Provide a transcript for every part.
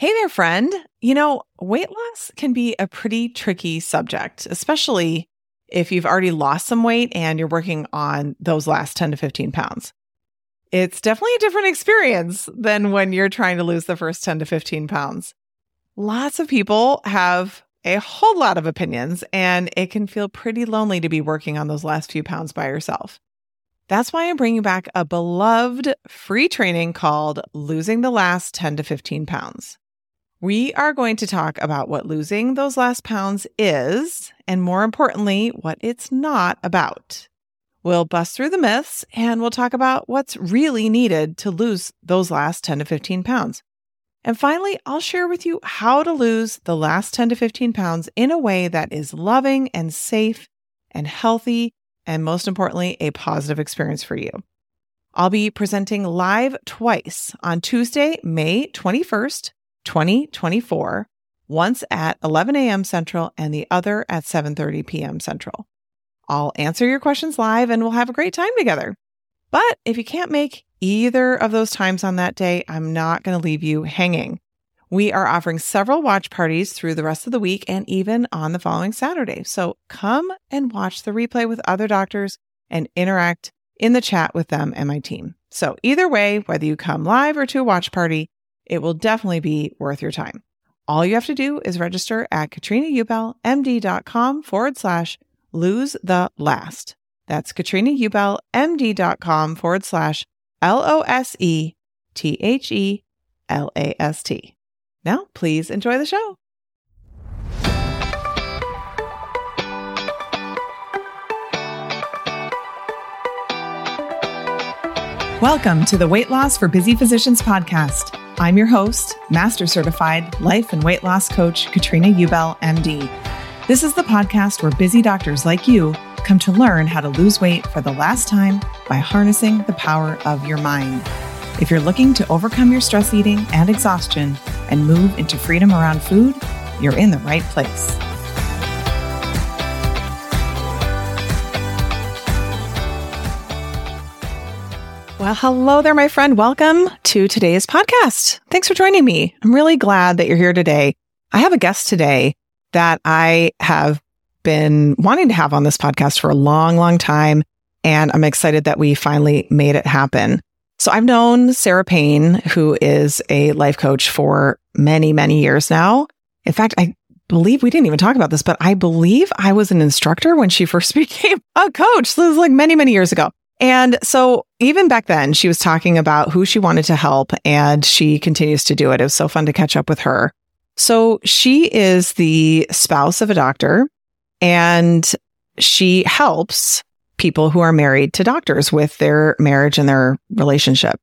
Hey there, friend. You know, weight loss can be a pretty tricky subject, especially if you've already lost some weight and you're working on those last 10 to 15 pounds. It's definitely a different experience than when you're trying to lose the first 10 to 15 pounds. Lots of people have a whole lot of opinions, and it can feel pretty lonely to be working on those last few pounds by yourself. That's why I'm bringing back a beloved free training called Losing the Last 10 to 15 Pounds. We are going to talk about what losing those last pounds is, and more importantly, what it's not about. We'll bust through the myths and we'll talk about what's really needed to lose those last 10 to 15 pounds. And finally, I'll share with you how to lose the last 10 to 15 pounds in a way that is loving and safe and healthy, and most importantly, a positive experience for you. I'll be presenting live twice on Tuesday, May 21st 2024, once at 11 a.m. Central and the other at 7:30 p.m. Central. I'll answer your questions live and we'll have a great time together. But if you can't make either of those times on that day, I'm not going to leave you hanging. We are offering several watch parties through the rest of the week and even on the following Saturday. So come and watch the replay with other doctors and interact in the chat with them and my team. So either way, whether you come live or to a watch party, it will definitely be worth your time. All you have to do is register at katrinaubellmd.com forward slash lose the last. That's katrinaubellmd.com forward slash L O S E T H E L A S T. Now, please enjoy the show. Welcome to the Weight Loss for Busy Physicians podcast. I'm your host, Master Certified Life and Weight Loss Coach, Katrina Ubell, MD. This is the podcast where busy doctors like you come to learn how to lose weight for the last time by harnessing the power of your mind. If you're looking to overcome your stress eating and exhaustion and move into freedom around food, you're in the right place. Well, hello there, my friend. Welcome to today's podcast. Thanks for joining me. I'm really glad that you're here today. I have a guest today that I have been wanting to have on this podcast for a long, long time. And I'm excited that we finally made it happen. So I've known Sara Payne, who is a life coach for many, many years now. In fact, I believe we didn't even talk about this, but I believe I was an instructor when she first became a coach. So this was like many, many years ago. And so even back then, she was talking about who she wanted to help and she continues to do it. It was so fun to catch up with her. So she is the spouse of a doctor and she helps people who are married to doctors with their marriage and their relationship.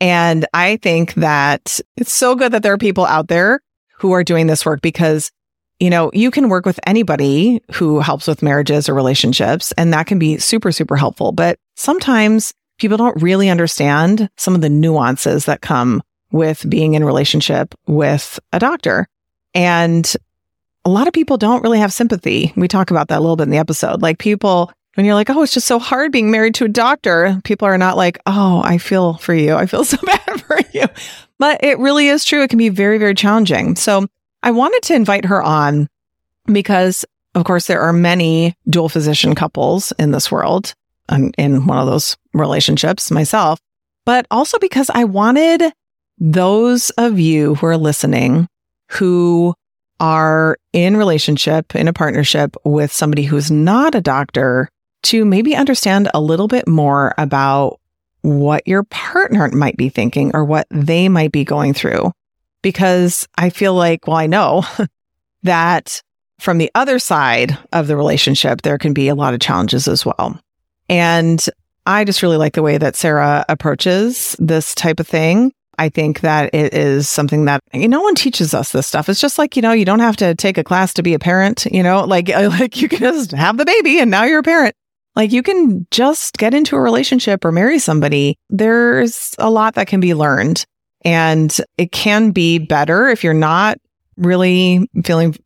And I think that it's so good that there are people out there who are doing this work because you know, you can work with anybody who helps with marriages or relationships, and that can be super, super helpful. But sometimes people don't really understand some of the nuances that come with being in relationship with a doctor. And a lot of people don't really have sympathy. We talk about that a little bit in the episode. Like people, when you're like, oh, it's just so hard being married to a doctor, people are not like, oh, I feel for you. I feel so bad for you. But it really is true. It can be very, very challenging. So I wanted to invite her on because, of course, there are many dual physician couples in this world. I'm in one of those relationships myself, but also because I wanted those of you who are listening who are in relationship, in a partnership with somebody who's not a doctor to maybe understand a little bit more about what your partner might be thinking or what they might be going through because I feel like, well, I know that from the other side of the relationship, there can be a lot of challenges as well. And I just really like the way that Sara approaches this type of thing. I think that it is something that you know, no one teaches us this stuff. It's just like, you know, you don't have to take a class to be a parent, you know, like, uh, like you can just have the baby and now you're a parent. Like you can just get into a relationship or marry somebody. There's a lot that can be learned. And it can be better if you're not really feeling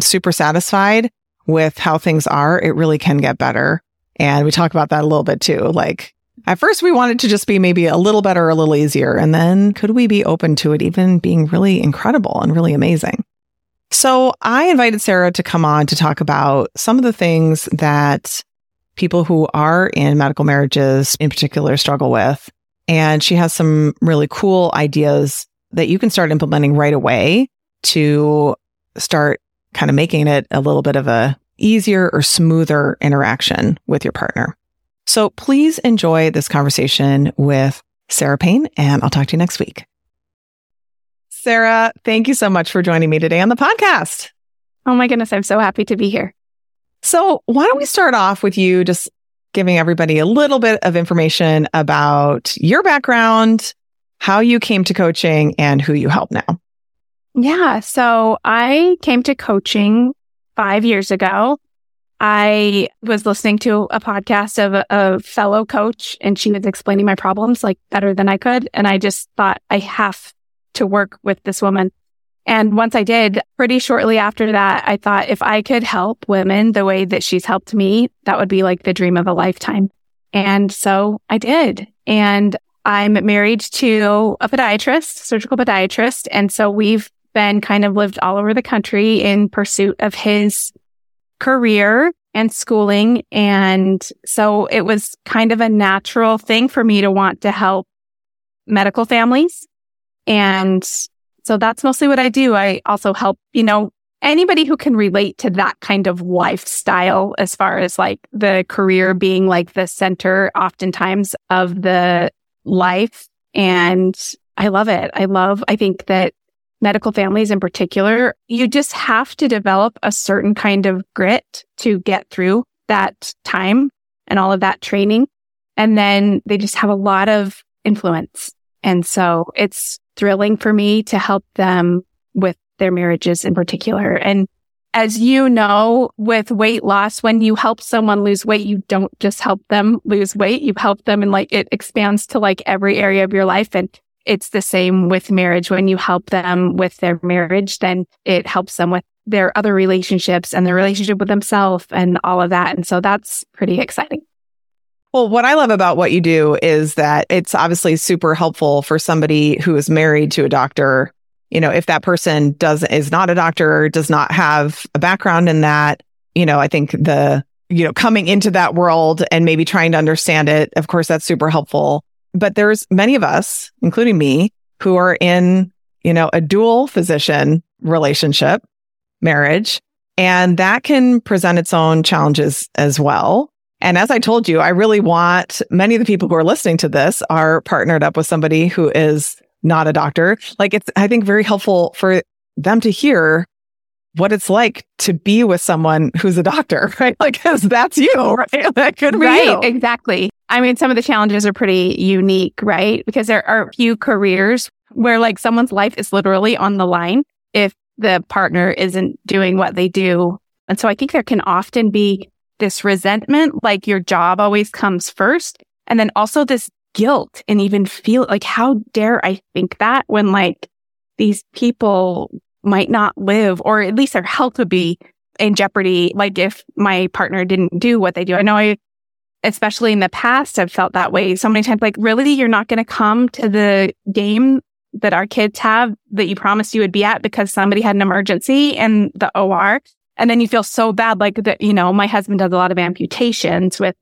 super satisfied with how things are. It really can get better. And we talk about that a little bit too. Like, At first, we wanted to just be maybe a little better, a little easier. And then could we be open to it even being really incredible and really amazing? So I invited Sara to come on to talk about some of the things that people who are in medical marriages in particular struggle with. And she has some really cool ideas that you can start implementing right away to start kind of making it a little bit of a easier or smoother interaction with your partner. So please enjoy this conversation with Sara Payne and I'll talk to you next week. Sara, thank you so much for joining me today on the podcast. Oh my goodness, I'm so happy to be here. So, why don't we start off with you just giving everybody a little bit of information about your background, how you came to coaching, and who you help now? Yeah. So, I came to coaching five years ago. I was listening to a podcast of a, a, fellow coach and she was explaining my problems like better than I could. And I just thought I have to work with this woman. And once I did, pretty shortly after that, I thought if I could help women the way that she's helped me, that would be like the dream of a lifetime. And so I did. And I'm married to a podiatrist, surgical podiatrist. And so we've been kind of lived all over the country in pursuit of his career and schooling. And so it was kind of a natural thing for me to want to help medical families and so that's mostly what I do. I also help, you know, anybody who can relate to that kind of lifestyle as far as like the career being like the center oftentimes of the life. And I love it. I love, I think that medical families in particular, you just have to develop a certain kind of grit to get through that time and all of that training. And then they just have a lot of influence. And so it's thrilling for me to help them with their marriages in particular. And as you know, with weight loss, when you help someone lose weight, you don't just help them lose weight. You help them and like it expands to like every area of your life. And it's the same with marriage. When you help them with their marriage, then it helps them with their other relationships and their relationship with themselves and all of that. And so that's pretty exciting. Well, what I love about what you do is that it's obviously super helpful for somebody who is married to a doctor. You know, if that person does is not a doctor, does not have a background in that, you know, I think the, you know, coming into that world and maybe trying to understand it, of course, that's super helpful. But there's many of us, including me, who are in, you know, a dual physician relationship, marriage, and that can present its own challenges as well. And as I told you, I really want many of the people who are listening to this are partnered up with somebody who is not a doctor. Like it's, I think, very helpful for them to hear what it's like to be with someone who's a doctor, right? Like, cause that's you, right? That could be right, you. exactly. I mean, some of the challenges are pretty unique, right? Because there are few careers where like someone's life is literally on the line if the partner isn't doing what they do. And so I think there can often be this resentment, like your job always comes first. And then also this guilt and even feel like, how dare I think that when like these people might not live or at least their health would be in jeopardy. Like if my partner didn't do what they do. I know I, especially in the past, I've felt that way so many times. Like, really, you're not going to come to the game that our kids have that you promised you would be at because somebody had an emergency in the OR. And then you feel so bad, like that, you know, my husband does a lot of amputations with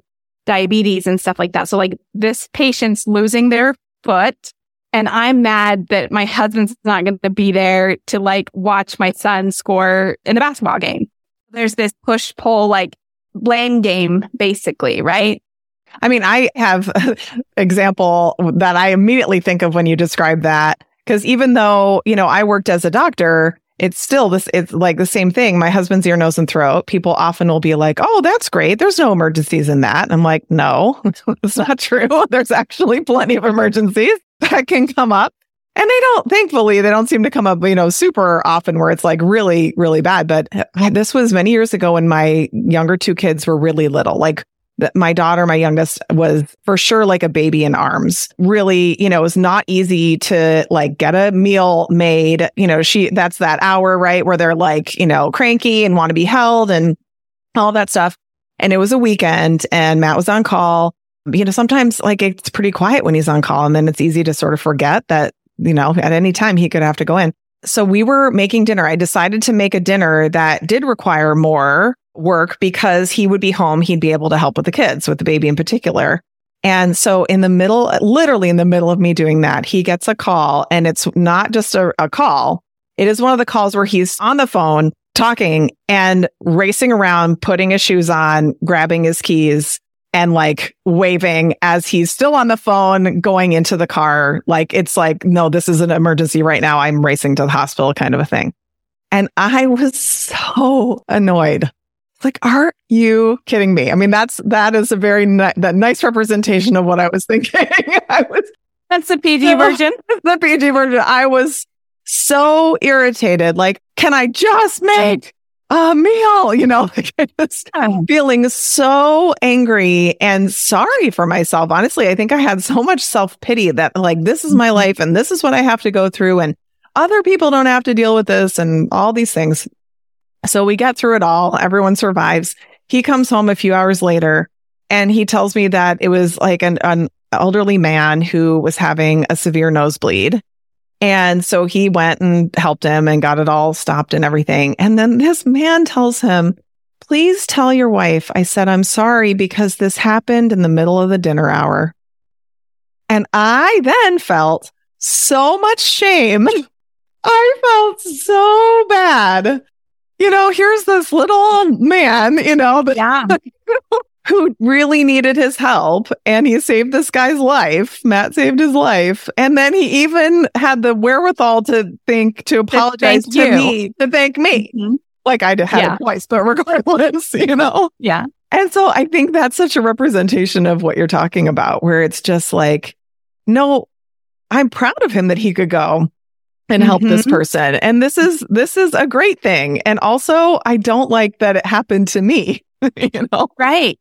diabetes and stuff like that. So like this patient's losing their foot and I'm mad that my husband's not going to be there to like watch my son score in the basketball game. There's this push pull, like blame game, basically, right? I mean, I have example that I immediately think of when you describe that. Cause even though, you know, I worked as a doctor, it's still this, it's like the same thing. My husband's ear, nose, and throat. People often will be like, Oh, that's great. There's no emergencies in that. I'm like, no, it's not true. There's actually plenty of emergencies that can come up. And they don't, thankfully, they don't seem to come up, you know, super often where it's like really, really bad. But uh, this was many years ago when my younger two kids were really little. Like my daughter, my youngest, was for sure like a baby in arms. Really, you know, it was not easy to like get a meal made. You know, she, that's that hour, right? Where they're like, you know, cranky and want to be held and all that stuff. And it was a weekend and Matt was on call. you know, sometimes like it's pretty quiet when he's on call and then it's easy to sort of forget that, you know, at any time he could have to go in. So we were making dinner. I decided to make a dinner that did require more work because he would be home. He'd be able to help with the kids, with the baby in particular. And so in the middle, literally in the middle of me doing that, he gets a call and it's not just a, a call. It is one of the calls where he's on the phone talking and racing around, putting his shoes on, grabbing his keys and like waving as he's still on the phone going into the car. Like it's like, no, this is an emergency right now. I'm racing to the hospital kind of a thing. And I was so annoyed. Like, are you kidding me? I mean, that's, that is a very ni- that nice representation of what I was thinking. I was, that's the PG version. The PG version. I was so irritated. Like, can I just make a meal? You know, like just feeling so angry and sorry for myself. Honestly, I think I had so much self pity that like, this is my mm-hmm. life and this is what I have to go through. And other people don't have to deal with this and all these things. So we get through it all. Everyone survives. He comes home a few hours later and he tells me that it was like an, an elderly man who was having a severe nosebleed. And so he went and helped him and got it all stopped and everything. And then this man tells him, please tell your wife I said, I'm sorry because this happened in the middle of the dinner hour. And I then felt so much shame. I felt so bad you know, here's this little man, you know, but yeah. who really needed his help and he saved this guy's life. Matt saved his life. And then he even had the wherewithal to think to apologize to, to me, to thank me. Mm-hmm. Like I had yeah. it twice, but regardless, you know? Yeah. And so I think that's such a representation of what you're talking about, where it's just like, no, I'm proud of him that he could go and help mm-hmm. this person. And this is this is a great thing. And also I don't like that it happened to me, you know. Right.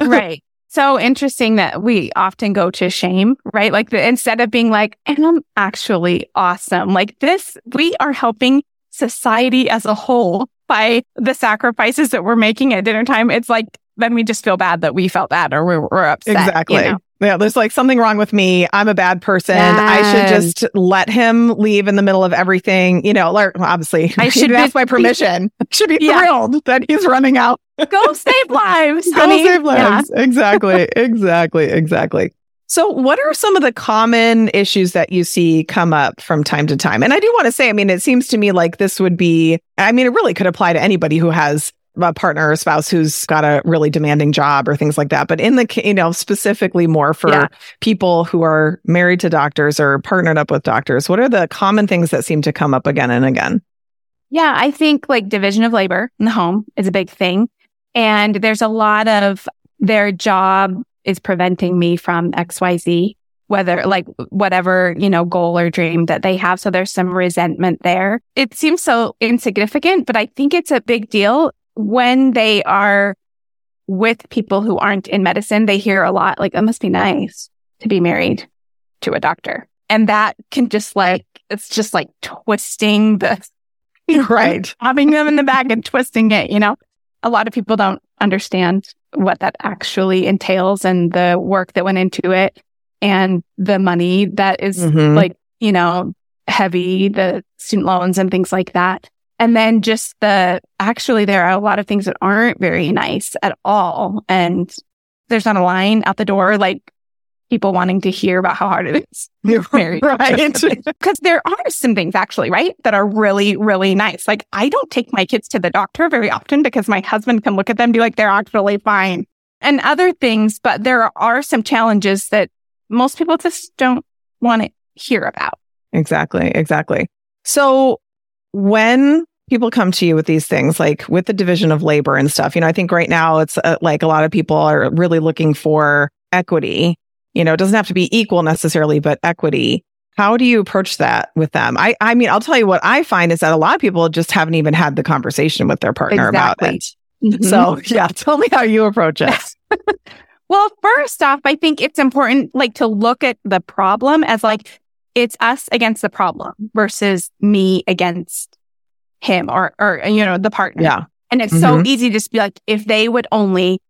right. So interesting that we often go to shame, right? Like the, instead of being like, and I'm actually awesome. Like this, we are helping society as a whole by the sacrifices that we're making at dinner time. It's like, then we just feel bad that we felt bad or we're, we're upset. Exactly. You know? Yeah, there's like something wrong with me. I'm a bad person. Yes. I should just let him leave in the middle of everything. You know, like, obviously, I should ask my permission. Be, should be yeah. thrilled that he's running out. Go save lives. Go honey. save lives. Yeah. Exactly. exactly. Exactly. So, what are some of the common issues that you see come up from time to time? And I do want to say, I mean, it seems to me like this would be, I mean, it really could apply to anybody who has a partner or spouse who's got a really demanding job or things like that. But in the, you know, specifically more for yeah. people who are married to doctors or partnered up with doctors, what are the common things that seem to come up again and again? Yeah, I think like division of labor in the home is a big thing. And there's a lot of their job is preventing me from XYZ, whether like whatever, you know, goal or dream that they have. So there's some resentment there. It seems so insignificant, but I think it's a big deal when they are with people who aren't in medicine, they hear a lot like, it must be nice to be married to a doctor. And that can just like, it's just like twisting the, right. Having them in the back and twisting it, you know? A lot of people don't understand what that actually entails and the work that went into it and the money that is mm-hmm. like, you know, heavy, the student loans and things like that. And then just the, actually, there are a lot of things that aren't very nice at all. And there's not a line out the door, like people wanting to hear about how hard it is. You're married. right. Because there are some things actually, right, that are really, really nice. Like I don't take my kids to the doctor very often because my husband can look at them and be like, they're actually fine and other things. But there are some challenges that most people just don't want to hear about. Exactly. Exactly. So when people come to you with these things, like with the division of labor and stuff. You know, I think right now it's uh, like a lot of people are really looking for equity. You know, it doesn't have to be equal necessarily, but equity. How do you approach that with them? I, I mean, I'll tell you what I find is that a lot of people just haven't even had the conversation with their partner exactly. about it. Mm-hmm. So, yeah, tell me how you approach it. well, first off, I think it's important like to look at the problem as like it's us against the problem versus me against him or, or, you know, the partner. Yeah. And it's mm-hmm. so easy to just be like, if they would only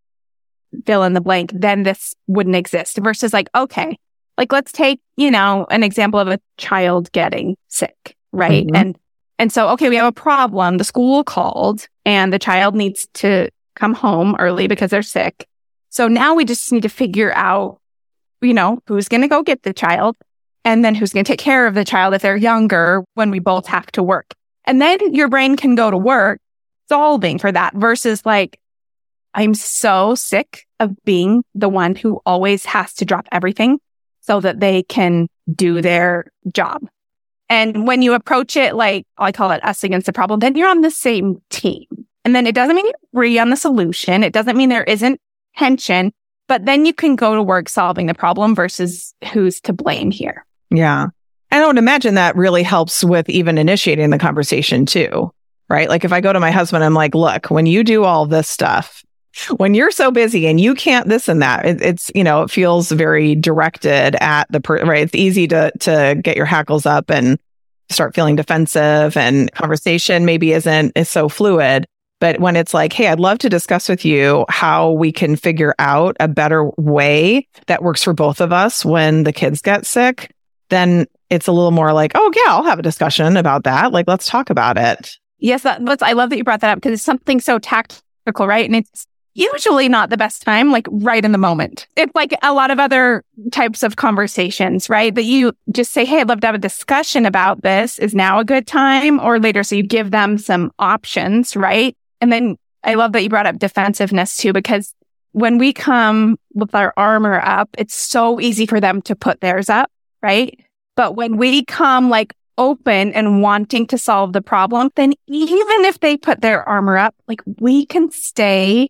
fill in the blank, then this wouldn't exist versus like, okay, like let's take, you know, an example of a child getting sick, right? Mm-hmm. And, and so, okay, we have a problem. The school called and the child needs to come home early because they're sick. So now we just need to figure out, you know, who's going to go get the child and then who's going to take care of the child if they're younger when we both have to work. And then your brain can go to work solving for that versus like, I'm so sick of being the one who always has to drop everything so that they can do their job. And when you approach it like I call it us against the problem, then you're on the same team. And then it doesn't mean you agree on the solution. It doesn't mean there isn't tension, but then you can go to work solving the problem versus who's to blame here. Yeah. And I would imagine that really helps with even initiating the conversation too, right? Like if I go to my husband, I'm like, look, when you do all this stuff, when you're so busy and you can't this and that, it, it's, you know, it feels very directed at the per, right? It's easy to, to get your hackles up and start feeling defensive and conversation maybe isn't, is so fluid. But when it's like, hey, I'd love to discuss with you how we can figure out a better way that works for both of us when the kids get sick, then it's a little more like, oh, yeah, I'll have a discussion about that. Like, let's talk about it. Yes, that, I love that you brought that up because it's something so tactical, right? And it's usually not the best time, like right in the moment. It's like a lot of other types of conversations, right? That you just say, Hey, I'd love to have a discussion about this. Is now a good time or later? So you give them some options, right? And then I love that you brought up defensiveness too, because when we come with our armor up, it's so easy for them to put theirs up, right? But when we come like open and wanting to solve the problem, then even if they put their armor up, like we can stay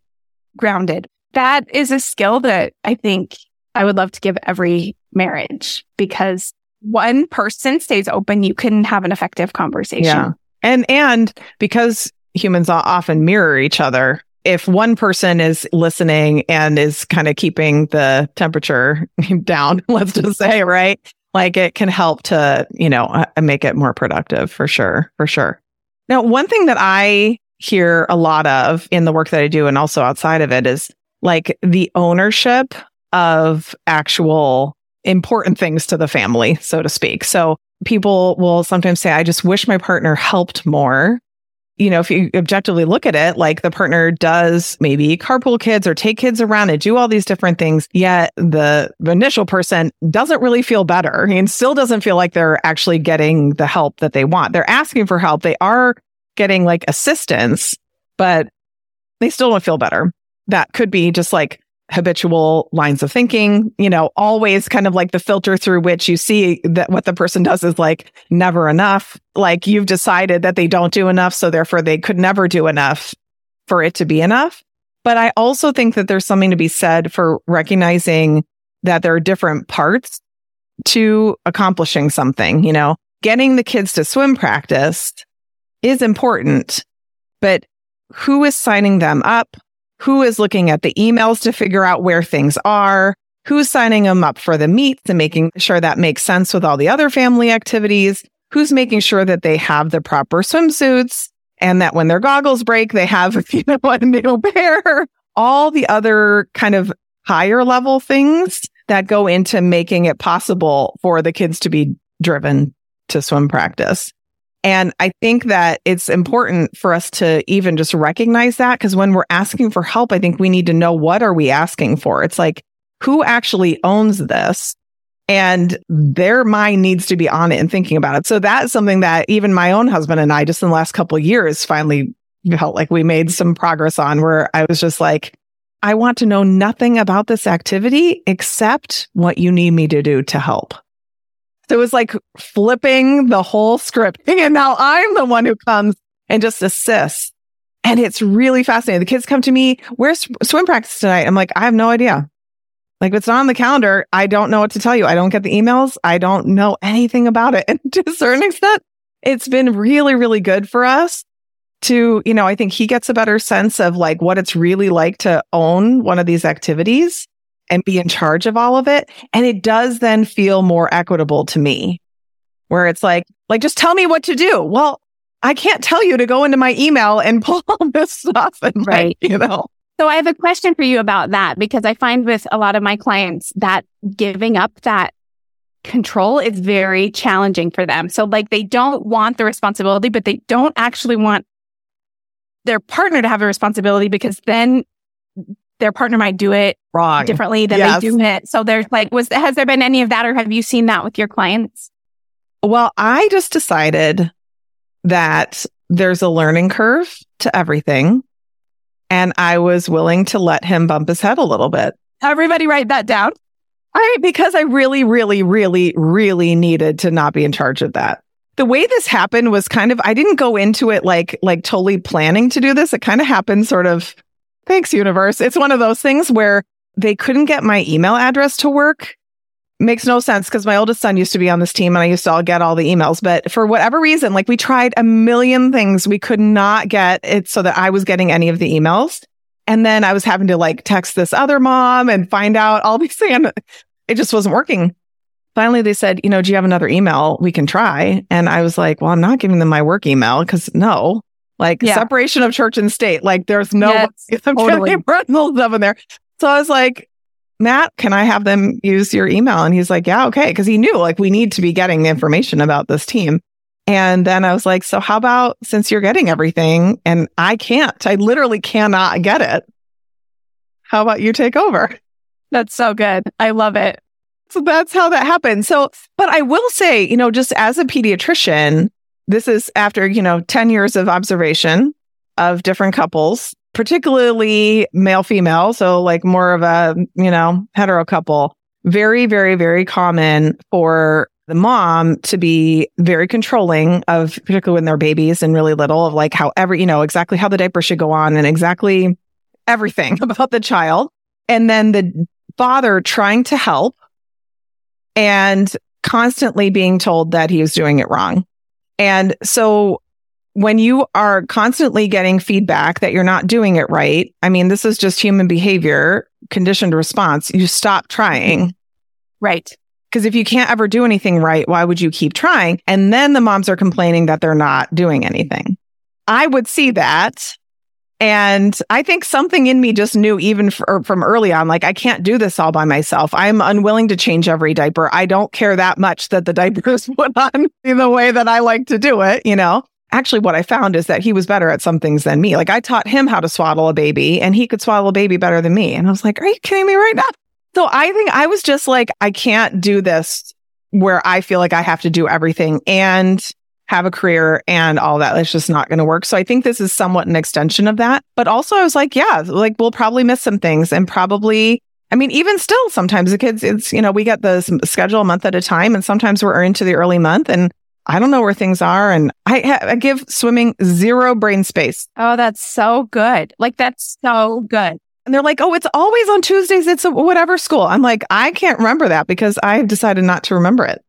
grounded. That is a skill that I think I would love to give every marriage because one person stays open, you can have an effective conversation. Yeah. And, and because humans often mirror each other. If one person is listening and is kind of keeping the temperature down, let's just say, right? Like it can help to, you know, uh, make it more productive for sure, for sure. Now, one thing that I hear a lot of in the work that I do and also outside of it is like the ownership of actual important things to the family, so to speak. So people will sometimes say, I just wish my partner helped more you know, if you objectively look at it, like the partner does maybe carpool kids or take kids around and do all these different things, yet the initial person doesn't really feel better and still doesn't feel like they're actually getting the help that they want. They're asking for help. They are getting like assistance, but they still don't feel better. That could be just like habitual lines of thinking, you know, always kind of like the filter through which you see that what the person does is like never enough. Like you've decided that they don't do enough. So therefore they could never do enough for it to be enough. But I also think that there's something to be said for recognizing that there are different parts to accomplishing something, you know, getting the kids to swim practice is important, but who is signing them up? Who is looking at the emails to figure out where things are, who's signing them up for the meets and making sure that makes sense with all the other family activities, who's making sure that they have the proper swimsuits and that when their goggles break, they have, you know, a new pair, all the other kind of higher level things that go into making it possible for the kids to be driven to swim practice. And I think that it's important for us to even just recognize that because when we're asking for help, I think we need to know what are we asking for? It's like, who actually owns this? And their mind needs to be on it and thinking about it. So that's something that even my own husband and I just in the last couple years finally felt like we made some progress on where I was just like, I want to know nothing about this activity except what you need me to do to help. So it was like flipping the whole script. And now I'm the one who comes and just assists. And it's really fascinating. The kids come to me, where's swim practice tonight? I'm like, I have no idea. Like, if it's not on the calendar, I don't know what to tell you. I don't get the emails. I don't know anything about it. And to a certain extent, it's been really, really good for us to, you know, I think he gets a better sense of like what it's really like to own one of these activities and be in charge of all of it. And it does then feel more equitable to me where it's like, like, just tell me what to do. Well, I can't tell you to go into my email and pull all this stuff and right, you know, So I have a question for you about that because I find with a lot of my clients that giving up that control is very challenging for them. So like they don't want the responsibility, but they don't actually want their partner to have a responsibility because then their partner might do it Wrong. differently than Yes. they do it. So there's like, was, has there been any of that or have you seen that with your clients? Well, I just decided that there's a learning curve to everything. And I was willing to let him bump his head a little bit. Everybody write that down. I because I really, really, really, really needed to not be in charge of that. The way this happened was kind of I didn't go into it like like totally planning to do this. It kind of happened sort of thanks universe. It's one of those things where they couldn't get my email address to work. Makes no sense because my oldest son used to be on this team and I used to all get all the emails. But for whatever reason, like we tried a million things, we could not get it so that I was getting any of the emails. And then I was having to like text this other mom and find out all these things. And it just wasn't working. Finally, they said, you know, do you have another email we can try? And I was like, well, I'm not giving them my work email because no, like Yeah. separation of church and state. Like there's no, Yes, I'm totally. trying to run those stuff in there. So I was like, Matt, can I have them use your email? And he's like, yeah, okay. Cause he knew like we need to be getting information about this team. And then I was like, so how about since you're getting everything and I can't, I literally cannot get it. How about you take over? That's so good. I love it. So that's how that happened. So, but I will say, you know, just as a pediatrician, this is after, you know, 10 years of observation of different couples, particularly male female. So, like more of a, you know, hetero couple. Very, very, very common for the mom to be very controlling of, particularly when they're babies and really little, of like how every, you know, exactly how the diaper should go on and exactly everything about the child. And then the father trying to help and constantly being told that he was doing it wrong. And so when you are constantly getting feedback that you're not doing it right, I mean, this is just human behavior, conditioned response. You stop trying. Right. Because if you can't ever do anything right, why would you keep trying? And then the moms are complaining that they're not doing anything. I would see that. And I think something in me just knew, even for, er, from early on, like, I can't do this all by myself. I'm unwilling to change every diaper. I don't care that much that the diaper is put on in the way that I like to do it, you know? Actually, what I found is that he was better at some things than me. Like, I taught him how to swaddle a baby, and he could swaddle a baby better than me. And I was like, Are you kidding me right now? So I think I was just like, I can't do this where I feel like I have to do everything and have a career and all that. It's just not going to work. So I think this is somewhat an extension of that. But also, I was like, yeah, like we'll probably miss some things and probably. I mean, even still, sometimes the kids, it's, you know, we get the schedule a month at a time and sometimes we're into the early month and I don't know where things are. And I, I give swimming zero brain space. Oh, that's so good. Like, that's so good. And they're like, oh, it's always on Tuesdays. It's a whatever school. I'm like, I can't remember that because I've decided not to remember it.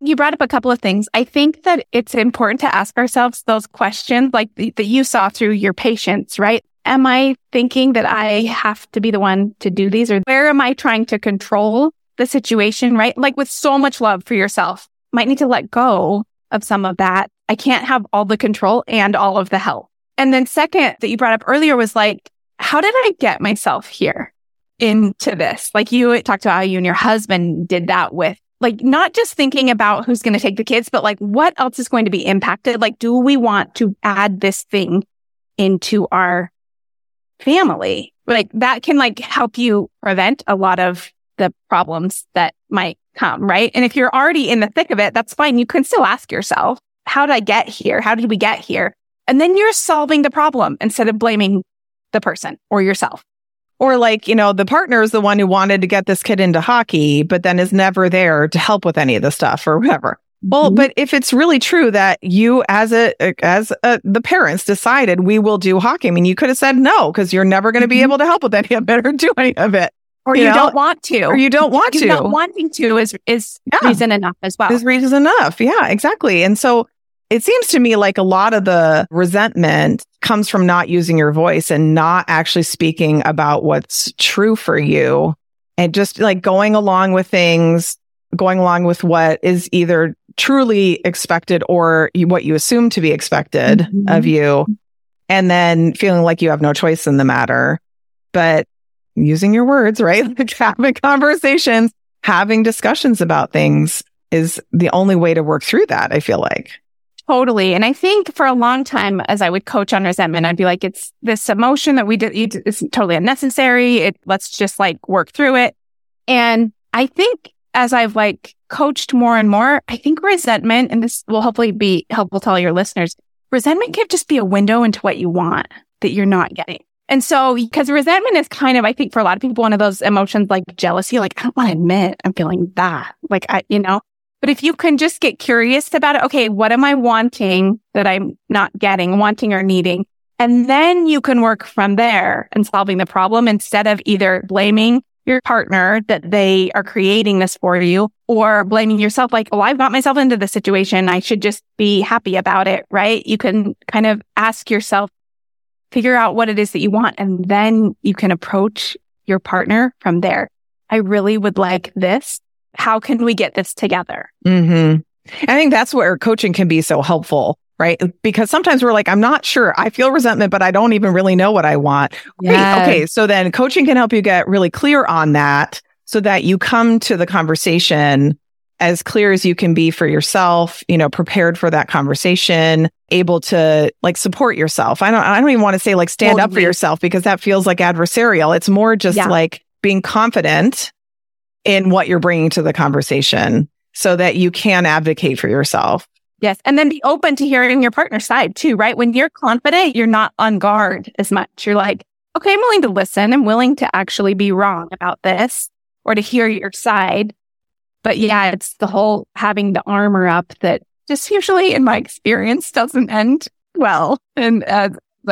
You brought up a couple of things. I think that it's important to ask ourselves those questions like th- that you saw through your patients, right? Am I thinking that I have to be the one to do these or where am I trying to control the situation, right? Like with so much love for yourself, might need to let go of some of that. I can't have all the control and all of the help. And then second that you brought up earlier was like, how did I get myself here into this? Like you talked about how you and your husband did that with like not just thinking about who's going to take the kids, but like what else is going to be impacted? Like, do we want to add this thing into our family? Like that can like help you prevent a lot of the problems that might come, right? And if you're already in the thick of it, that's fine. You can still ask yourself, how did I get here? How did we get here? And then you're solving the problem instead of blaming the person or yourself. Or like, you know, the partner is the one who wanted to get this kid into hockey, but then is never there to help with any of the stuff or whatever. Well, Mhm. but if it's really true that you as a, as a, the parents decided we will do hockey, I mean, you could have said no, because you're never going to be Mhm. able to help with any of it or do any of it. Or You you, know? don't want to. Or you don't want You to. not wanting to is is Yeah. reason enough as well. is reason enough. Yeah, exactly. And so it seems to me like a lot of the resentment comes from not using your voice and not actually speaking about what's true for you and just like going along with things, going along with what is either truly expected or what you assume to be expected Mhm. of you. And then feeling like you have no choice in the matter. but using your words, right? Like having conversations, having discussions about things is the only way to work through that. I feel like. Totally. And I think for a long time, as I would coach on resentment, I'd be like, it's this emotion that we did, it's totally unnecessary. It, let's just like work through it. And I think as I've like coached more and more, I think resentment, and this will hopefully be helpful to all your listeners, resentment can just be a window into what you want that you're not getting. And so, because resentment is kind of, I think for a lot of people, one of those emotions like jealousy, like, I don't want to admit I'm feeling that. Like, I, you know, but if you can just get curious about it, okay, what am I wanting that I'm not getting, wanting or needing? And then you can work from there and solving the problem instead of either blaming your partner that they are creating this for you or blaming yourself like, oh, I've got myself into the situation. I should just be happy about it, right? You can kind of ask yourself, figure out what it is that you want, and then you can approach your partner from there. I really would like this how can we get this together? Mm-hmm. I think that's where coaching can be so helpful, right? Because sometimes we're like, I'm not sure. I feel resentment, but I don't even really know what I want. Yes. Okay. So then coaching can help you get really clear on that so that you come to the conversation as clear as you can be for yourself, you know, prepared for that conversation, able to like support yourself. I don't, I don't even want to say like stand up for yourself because that feels like adversarial. It's more just yeah. like being confident in what you're bringing to the conversation so that you can advocate for yourself. Yes. And then be open to hearing your partner's side too, right? When you're confident, you're not on guard as much. You're like, okay, I'm willing to listen. I'm willing to actually be wrong about this or to hear your side. But yeah, it's the whole having the armor up that just usually in my experience doesn't end well in uh,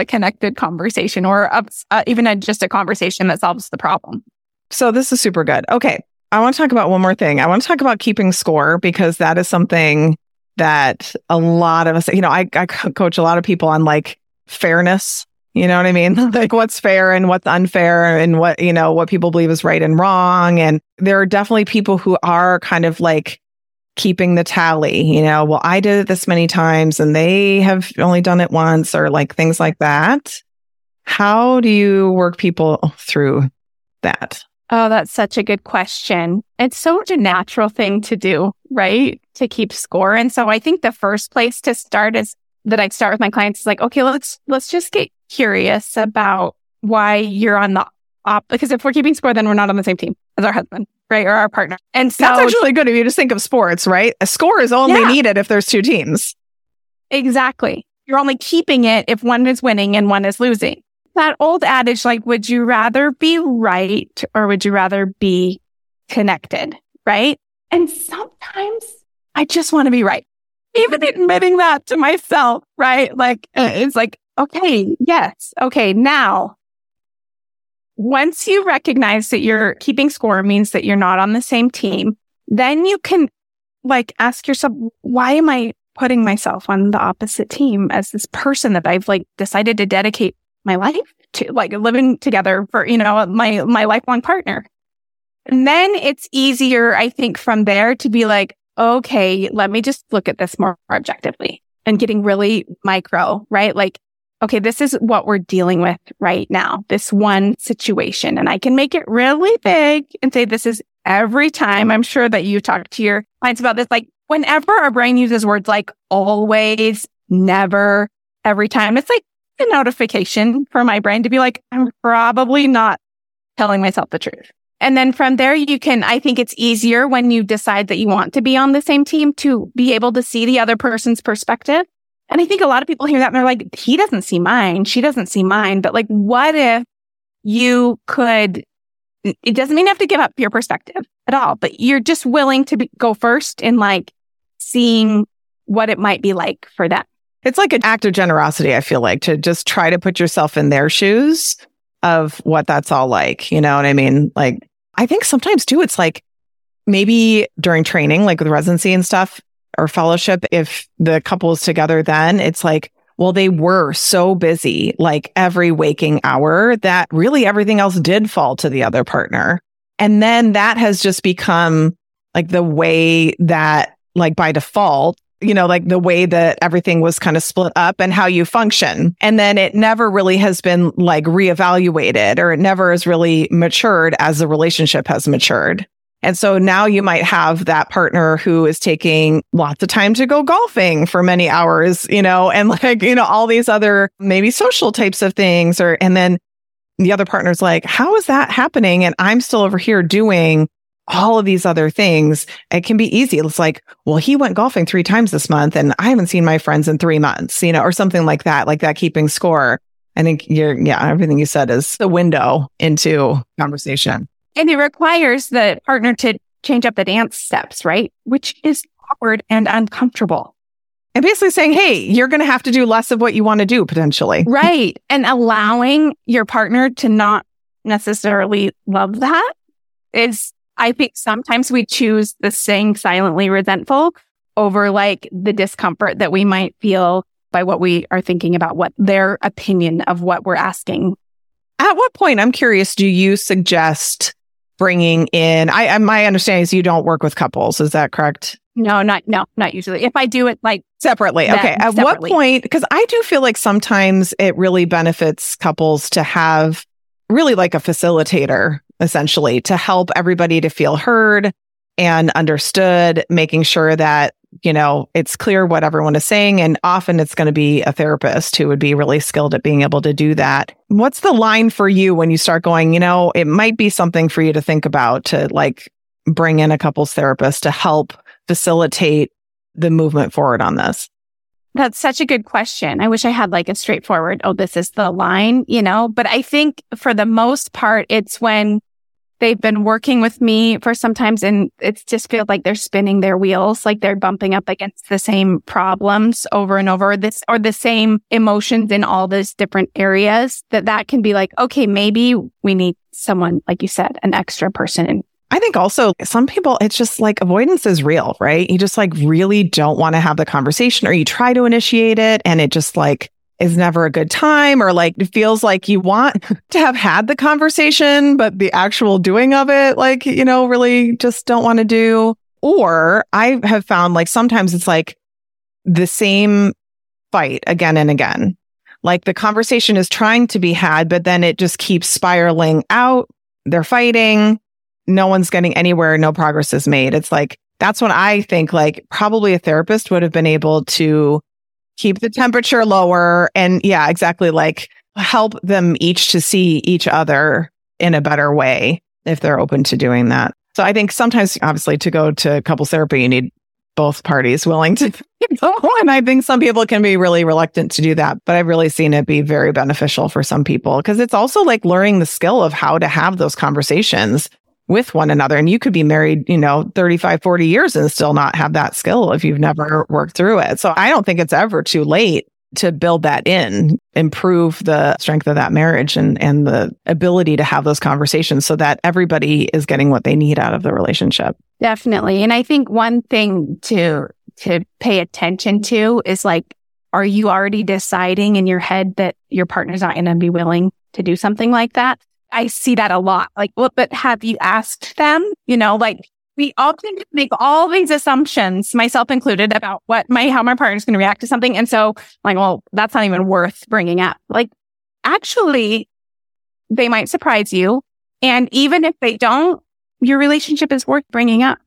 connected conversation or uh, even a, just a conversation that solves the problem. So this is super good. Okay. I want to talk about one more thing. I want to talk about keeping score because that is something that a lot of us, you know, I, I coach a lot of people on like fairness. You know what I mean? like what's fair and what's unfair and what, you know, what people believe is right and wrong. And there are definitely people who are kind of like keeping the tally, you know, well, I did it this many times and they have only done it once or like things like that. How do you work people through that? Oh, that's such a good question. It's such a natural thing to do, right? To keep score. And so I think the first place to start is that I start with my clients is like, okay, let's, let's just get curious about why you're on the op. Because if we're keeping score, then we're not on the same team as our husband, right? Or our partner. And so that's actually good if you just think of sports, right? A score is only yeah. needed if there's two teams. Exactly. You're only keeping it if one is winning and one is losing that old adage, like, would you rather be right or would you rather be connected? Right. And sometimes I just want to be right. Even admitting that to myself, right? Like, uh, it's like, okay, yes. Okay. Now, once you recognize that you're keeping score means that you're not on the same team, then you can like ask yourself, why am I putting myself on the opposite team as this person that I've like decided to dedicate my life to like living together for, you know, my, my lifelong partner. And then it's easier, I think, from there to be like, okay, let me just look at this more objectively and getting really micro, right? Like, okay, this is what we're dealing with right now, this one situation. And I can make it really big and say, this is every time. I'm sure that you talk to your clients about this. Like, whenever our brain uses words like always, never, every time, it's like, a notification for my brain to be like, I'm probably not telling myself the truth. And then from there, you can, I think it's easier when you decide that you want to be on the same team to be able to see the other person's perspective. And I think a lot of people hear that and they're like, he doesn't see mine. She doesn't see mine. But like, what if you could, it doesn't mean you have to give up your perspective at all, but you're just willing to be, go first in like seeing what it might be like for them. It's like an act of generosity, I feel like, to just try to put yourself in their shoes of what that's all like. You know what I mean? Like, I think sometimes too, it's like maybe during training, like with residency and stuff or fellowship, if the couple is together, then it's like, well, they were so busy, like every waking hour that really everything else did fall to the other partner. And then that has just become like the way that, like by default, you know, like the way that everything was kind of split up and how you function. And then it never really has been like reevaluated or it never has really matured as the relationship has matured. And so now you might have that partner who is taking lots of time to go golfing for many hours, you know, and like, you know, all these other maybe social types of things or, and then the other partner's like, how is that happening? And I'm still over here doing all of these other things, it can be easy. It's like, well, he went golfing three times this month and I haven't seen my friends in three months, you know, or something like that, like that keeping score. I think you're, yeah, everything you said is the window into conversation. And it requires the partner to change up the dance steps, right? Which is awkward and uncomfortable. And basically saying, hey, you're going to have to do less of what you want to do potentially. Right. And allowing your partner to not necessarily love that is I think sometimes we choose the saying silently resentful over like the discomfort that we might feel by what we are thinking about what their opinion of what we're asking. At what point, I'm curious, do you suggest bringing in, I, my understanding is you don't work with couples. Is that correct? No, not, no, not usually. If I do it like separately. Okay. At separately. what point, because I do feel like sometimes it really benefits couples to have really like a facilitator essentially to help everybody to feel heard and understood, making sure that, you know, it's clear what everyone is saying. And often it's going to be a therapist who would be really skilled at being able to do that. What's the line for you when you start going, you know, it might be something for you to think about to like bring in a couples therapist to help facilitate the movement forward on this? That's such a good question. I wish I had like a straightforward, oh, this is the line, you know, but I think for the most part, it's when they've been working with me for sometimes and it's just feels like they're spinning their wheels, like they're bumping up against the same problems over and over this or the same emotions in all those different areas that that can be like, okay, maybe we need someone, like you said, an extra person And I think also some people, it's just like avoidance is real, right? You just like really don't want to have the conversation or you try to initiate it and it just like is never a good time or like it feels like you want to have had the conversation, but the actual doing of it, like, you know, really just don't want to do. Or I have found like sometimes it's like the same fight again and again. Like the conversation is trying to be had, but then it just keeps spiraling out. They're fighting no one's getting anywhere, no progress is made. It's like, that's when I think like probably a therapist would have been able to keep the temperature lower and yeah, exactly like help them each to see each other in a better way if they're open to doing that. So I think sometimes obviously to go to couples therapy, you need both parties willing to go. And I think some people can be really reluctant to do that, but I've really seen it be very beneficial for some people because it's also like learning the skill of how to have those conversations with one another. And you could be married, you know, 35, 40 years and still not have that skill if you've never worked through it. So I don't think it's ever too late to build that in, improve the strength of that marriage and, and the ability to have those conversations so that everybody is getting what they need out of the relationship. Definitely. And I think one thing to, to pay attention to is like, are you already deciding in your head that your partner's not going to be willing to do something like that? I see that a lot. Like, well, but have you asked them? You know, like we often make all these assumptions, myself included, about what my, how my partner's going to react to something. And so like, well, that's not even worth bringing up. Like actually they might surprise you. And even if they don't, your relationship is worth bringing up.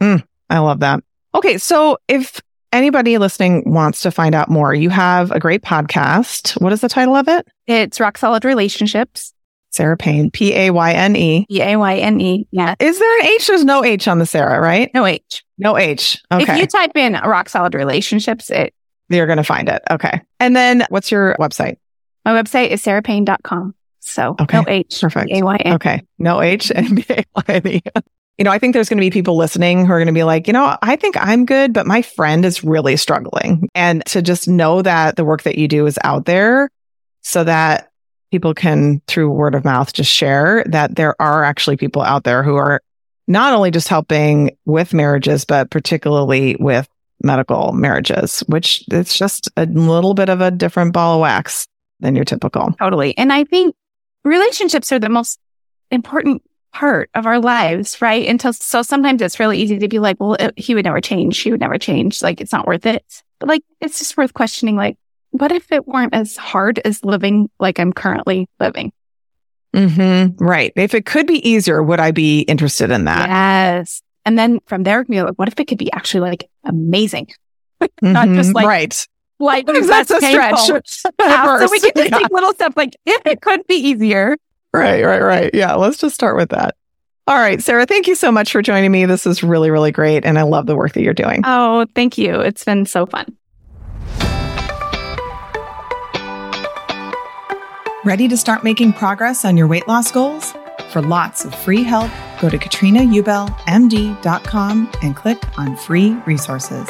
Mm, I love that. Okay. So if anybody listening wants to find out more, you have a great podcast. What is the title of it? It's Rock Solid Relationships. Sara Payne, P A Y N E. P A Y N E. Yeah. Is there an H? There's no H on the Sara, right? No H. No H. Okay. If you type in rock solid relationships, it you're going to find it. Okay. And then what's your website? My website is sarapayne.com. So okay. no H. Perfect. A-Y-N. Okay. No H and B-A-Y-N-E. You know, I think there's going to be people listening who are going to be like, you know, I think I'm good, but my friend is really struggling. And to just know that the work that you do is out there so that people can, through word of mouth, just share that there are actually people out there who are not only just helping with marriages, but particularly with medical marriages, which it's just a little bit of a different ball of wax than your typical. Totally. And I think relationships are the most important part of our lives, right? Until so sometimes it's really easy to be like, well, it, he would never change. She would never change. Like it's not worth it. But like it's just worth questioning. Like, what if it weren't as hard as living like I'm currently living? Mm-hmm. Right. If it could be easier, would I be interested in that? Yes. And then from there, be like, what if it could be actually like amazing? not just Mhm. like right. like That's a painful. stretch. Yeah, so we can just Yeah. take little steps like if it could be easier. Right, right, right. Yeah, let's just start with that. All right, Sara, thank you so much for joining me. This is really, really great. And I love the work that you're doing. Oh, thank you. It's been so fun. Ready to start making progress on your weight loss goals? For lots of free help, go to katrinaubellmd.com and click on free resources.